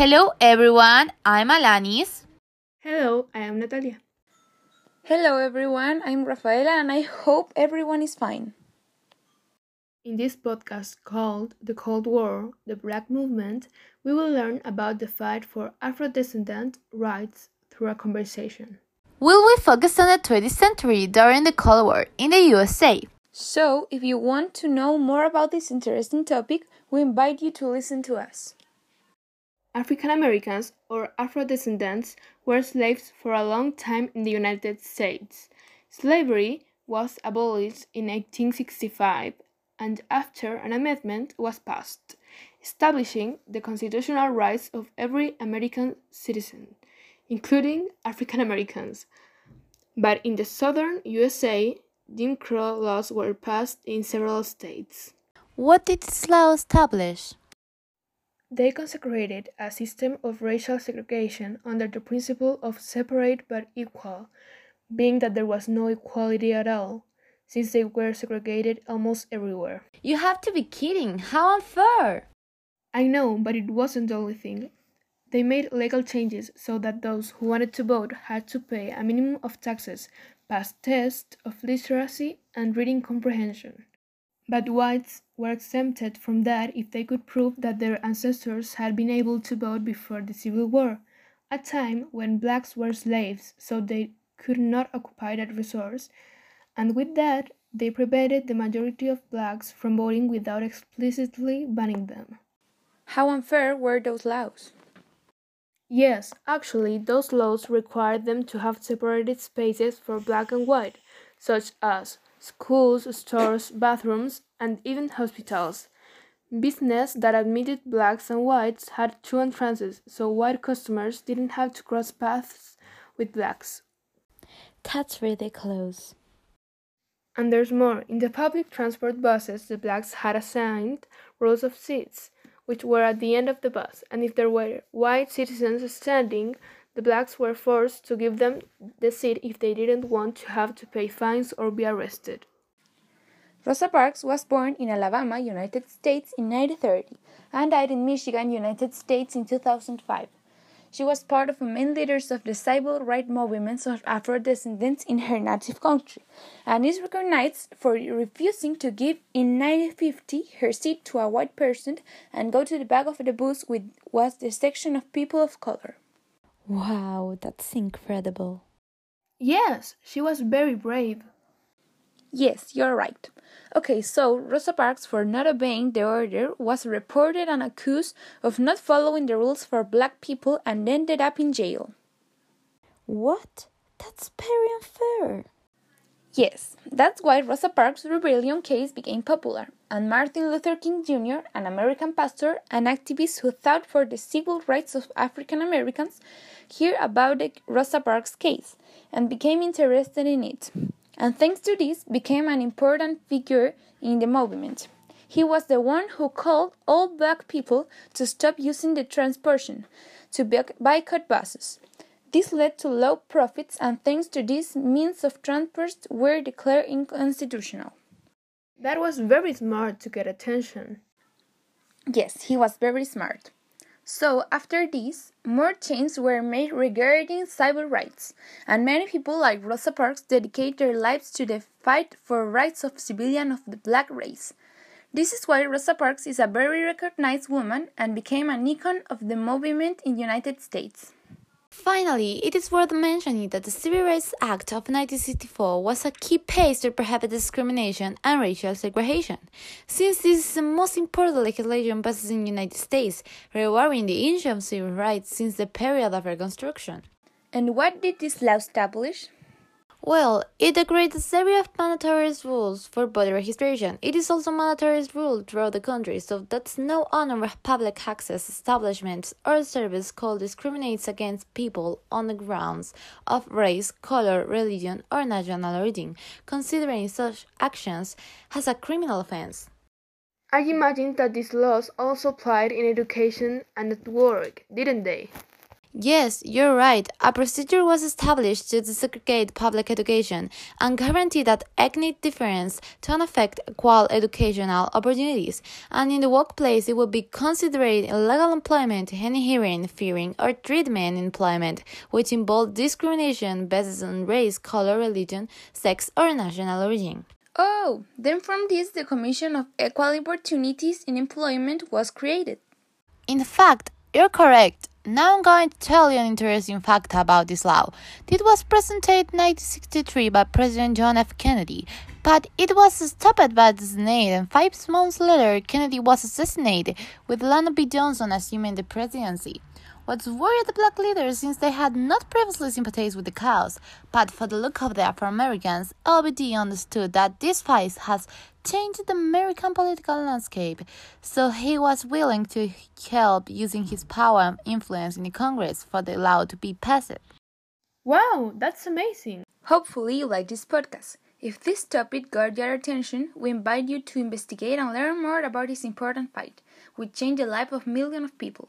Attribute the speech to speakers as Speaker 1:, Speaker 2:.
Speaker 1: Hello everyone, I'm Alanis.
Speaker 2: Hello, I am Natalia.
Speaker 3: Hello everyone, I'm Rafaela and I hope everyone is fine.
Speaker 2: In this podcast called The Cold War, the Black Movement, we will learn about the fight for Afro-descendant rights through a conversation.
Speaker 1: Will we focus on the 20th century during the Cold War in the USA?
Speaker 3: So, if you want to know more about this interesting topic, we invite you to listen to us.
Speaker 2: African Americans or Afro descendants were slaves for a long time in the United States. Slavery was abolished in 1865 and after an amendment was passed, establishing the constitutional rights of every American citizen, including African Americans. But in the southern USA, Jim Crow laws were passed in several states.
Speaker 1: What did this law establish?
Speaker 2: They consecrated a system of racial segregation under the principle of separate but equal, being that there was no equality at all, since they were segregated almost everywhere.
Speaker 1: You have to be kidding! How unfair!
Speaker 2: I know, but it wasn't the only thing. They made legal changes so that those who wanted to vote had to pay a minimum of taxes, pass tests of literacy and reading comprehension. But whites were exempted from that if they could prove that their ancestors had been able to vote before the Civil War, a time when blacks were slaves, so they could not occupy that resource, and with that, they prevented the majority of blacks from voting without explicitly banning them.
Speaker 3: How unfair were those laws?
Speaker 2: Yes, actually, those laws required them to have separated spaces for black and white, such as schools, stores, bathrooms, and even hospitals. Business that admitted blacks and whites had two entrances, so white customers didn't have to cross paths with blacks.
Speaker 1: That's ridiculous.
Speaker 2: And there's more. In the public transport buses, the blacks had assigned rows of seats which were at the end of the bus, and if there were white citizens standing, the blacks were forced to give them the seat if they didn't want to have to pay fines or be arrested.
Speaker 3: Rosa Parks was born in Alabama, United States in 1930 and died in Michigan, United States in 2005. She was part of the main leaders of the civil rights movements of Afro descendants in her native country, and is recognized for refusing to give in 1950 her seat to a white person and go to the back of the bus with was the section of people of color.
Speaker 1: Wow, that's incredible.
Speaker 2: Yes, she was very brave.
Speaker 3: Yes, you're right. Okay, so Rosa Parks, for not obeying the order, was reported and accused of not following the rules for black people and ended up in jail.
Speaker 1: What? That's very unfair.
Speaker 3: Yes, that's why Rosa Parks' rebellion case became popular, and Martin Luther King Jr., an American pastor and activist who fought for the civil rights of African Americans, heard about the Rosa Parks case and became interested in it and thanks to this became an important figure in the movement. He was the one who called all black people to stop using the transportation, to boycott buses. This led to low profits, and thanks to this, means of transport were declared unconstitutional.
Speaker 2: That was very smart to get attention.
Speaker 3: Yes, he was very smart. So, after this, more changes were made regarding civil rights, and many people like Rosa Parks dedicate their lives to the fight for rights of civilians of the black race. This is why Rosa Parks is a very recognized woman and became an icon of the movement in the United States.
Speaker 1: Finally, it is worth mentioning that the Civil Rights Act of 1964 was a key piece to prohibit discrimination and racial segregation, since this is the most important legislation passed in the United States, rewarding the ancient civil rights since the period of Reconstruction.
Speaker 3: And what did this law establish?
Speaker 1: Well, it agreed a series of mandatory rules for voter registration. It is also mandatory rule throughout the country, so that no owner of public access establishments or service called discriminates against people on the grounds of race, color, religion, or national origin, considering such actions as a criminal offense.
Speaker 2: I imagine that these laws also applied in education and at work, didn't they?
Speaker 1: Yes, you're right. A procedure was established to desegregate public education and guarantee that ethnic difference don't affect equal educational opportunities. And in the workplace, it would be considered illegal employment any hearing, fearing, or treatment employment which involved discrimination based on race, color, religion, sex, or national origin.
Speaker 3: Oh, then from this, the Commission of Equal Opportunities in Employment was created.
Speaker 1: In fact, you're correct. Now I'm going to tell you an interesting fact about this law. It was presented in 1963 by President John F. Kennedy, but it was stopped by the Senate, and five months later, Kennedy was assassinated, with Lyndon B. Johnson assuming the presidency. What worried the black leaders since they had not previously sympathized with the cause, but for the look of the Afro Americans, LBJ understood that this fight has changed the American political landscape, so he was willing to help using his power and influence in the Congress for the law to be passed.
Speaker 2: Wow, that's amazing!
Speaker 3: Hopefully, you like this podcast. If this topic got your attention, we invite you to investigate and learn more about this important fight, which changed the life of millions of people.